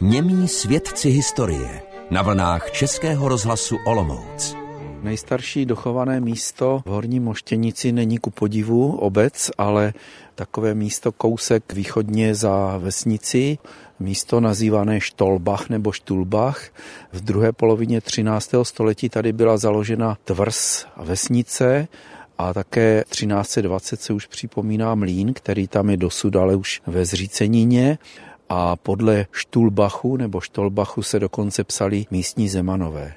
Němí svědci historie na vlnách Českého rozhlasu Olomouc. Nejstarší dochované místo v Horní Moštěnici není ku podivu obec, ale takové místo kousek východně za vesnici, místo nazývané Štolbach nebo Štulbach. V druhé polovině 13. století tady byla založena tvrz vesnice a také 1320 se už připomíná mlín, který tam je dosud, ale už ve zřícenině a podle Štulbachu nebo Štolbachu se dokonce psali místní zemanové.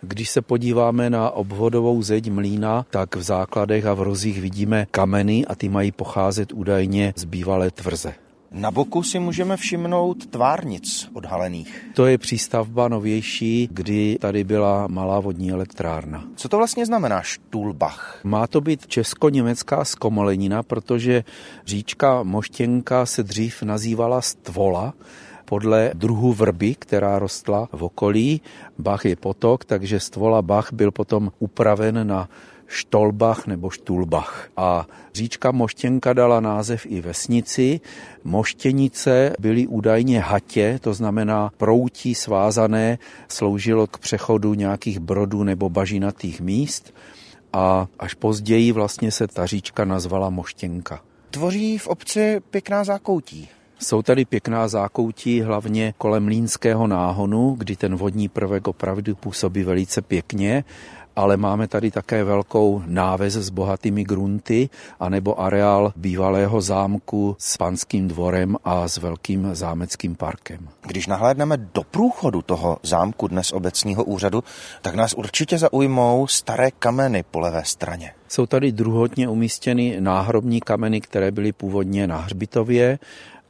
Když se podíváme na obvodovou zeď mlína, tak v základech a v rozích vidíme kameny a ty mají pocházet údajně z bývalé tvrze. Na boku si můžeme všimnout tvárnic odhalených. To je přístavba novější, kdy tady byla malá vodní elektrárna. Co to vlastně znamená Štulbach? Má to být česko-německá zkomolenina, protože říčka Moštěnka se dřív nazývala Stvola, podle druhu vrby, která rostla v okolí. Bach je potok, takže stvola Bach byl potom upraven na Štolbach nebo Štulbach. A říčka Moštěnka dala název i vesnici. Moštěnice byly údajně hatě, to znamená proutí svázané, sloužilo k přechodu nějakých brodů nebo bažinatých míst a až později vlastně se ta říčka nazvala Moštěnka. Tvoří v obci pěkná zákoutí. Jsou tady pěkná zákoutí, hlavně kolem Línského náhonu, kdy ten vodní prvek opravdu působí velice pěkně ale máme tady také velkou náves s bohatými grunty, anebo areál bývalého zámku s panským dvorem a s velkým zámeckým parkem. Když nahlédneme do průchodu toho zámku dnes obecního úřadu, tak nás určitě zaujmou staré kameny po levé straně. Jsou tady druhotně umístěny náhrobní kameny, které byly původně na hřbitově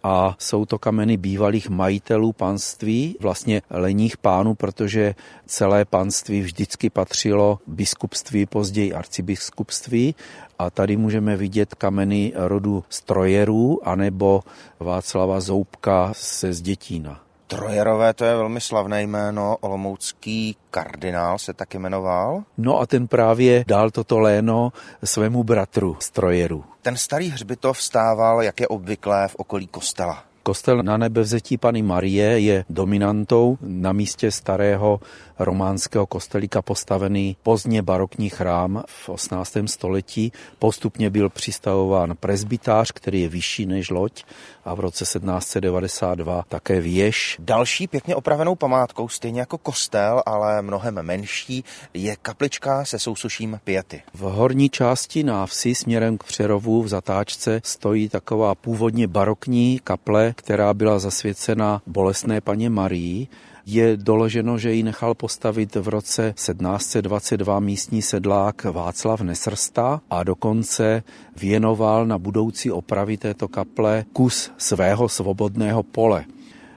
a jsou to kameny bývalých majitelů panství, vlastně leních pánů, protože celé panství vždycky patřilo biskupství, později arcibiskupství a tady můžeme vidět kameny rodu strojerů anebo Václava Zoubka se Zdětína. Trojerové, to je velmi slavné jméno, olomoucký kardinál se taky jmenoval. No a ten právě dal toto léno svému bratru z Trojeru. Ten starý hřbitov stával, jak je obvyklé, v okolí kostela. Kostel na nebevzetí Pany Marie je dominantou na místě starého románského kostelíka postavený pozdně barokní chrám v 18. století. Postupně byl přistavován presbytář, který je vyšší než loď a v roce 1792 také věž. Další pěkně opravenou památkou, stejně jako kostel, ale mnohem menší, je kaplička se sousuším pěty. V horní části návsi směrem k Přerovu v zatáčce stojí taková původně barokní kaple, která byla zasvěcena bolesné paně Marii je doloženo, že ji nechal postavit v roce 1722 místní sedlák Václav Nesrsta a dokonce věnoval na budoucí opravy této kaple kus svého svobodného pole.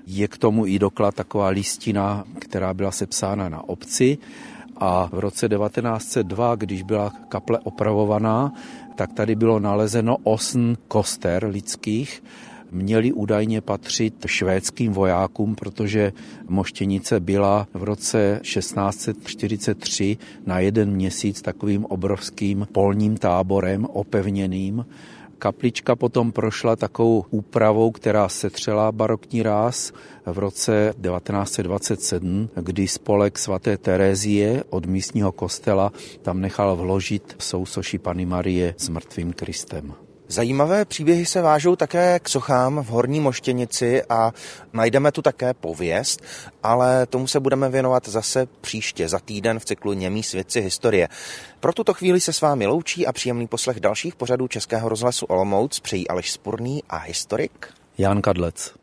Je k tomu i doklad taková listina, která byla sepsána na obci a v roce 1902, když byla kaple opravovaná, tak tady bylo nalezeno osm koster lidských, měli údajně patřit švédským vojákům, protože Moštěnice byla v roce 1643 na jeden měsíc takovým obrovským polním táborem opevněným, Kaplička potom prošla takovou úpravou, která setřela barokní ráz v roce 1927, kdy spolek svaté Terezie od místního kostela tam nechal vložit sousoši Pany Marie s mrtvým Kristem. Zajímavé příběhy se vážou také k sochám v Horní Moštěnici a najdeme tu také pověst, ale tomu se budeme věnovat zase příště, za týden v cyklu Němí svědci historie. Pro tuto chvíli se s vámi loučí a příjemný poslech dalších pořadů Českého rozhlasu Olomouc přejí Aleš Spurný a historik Jan Kadlec.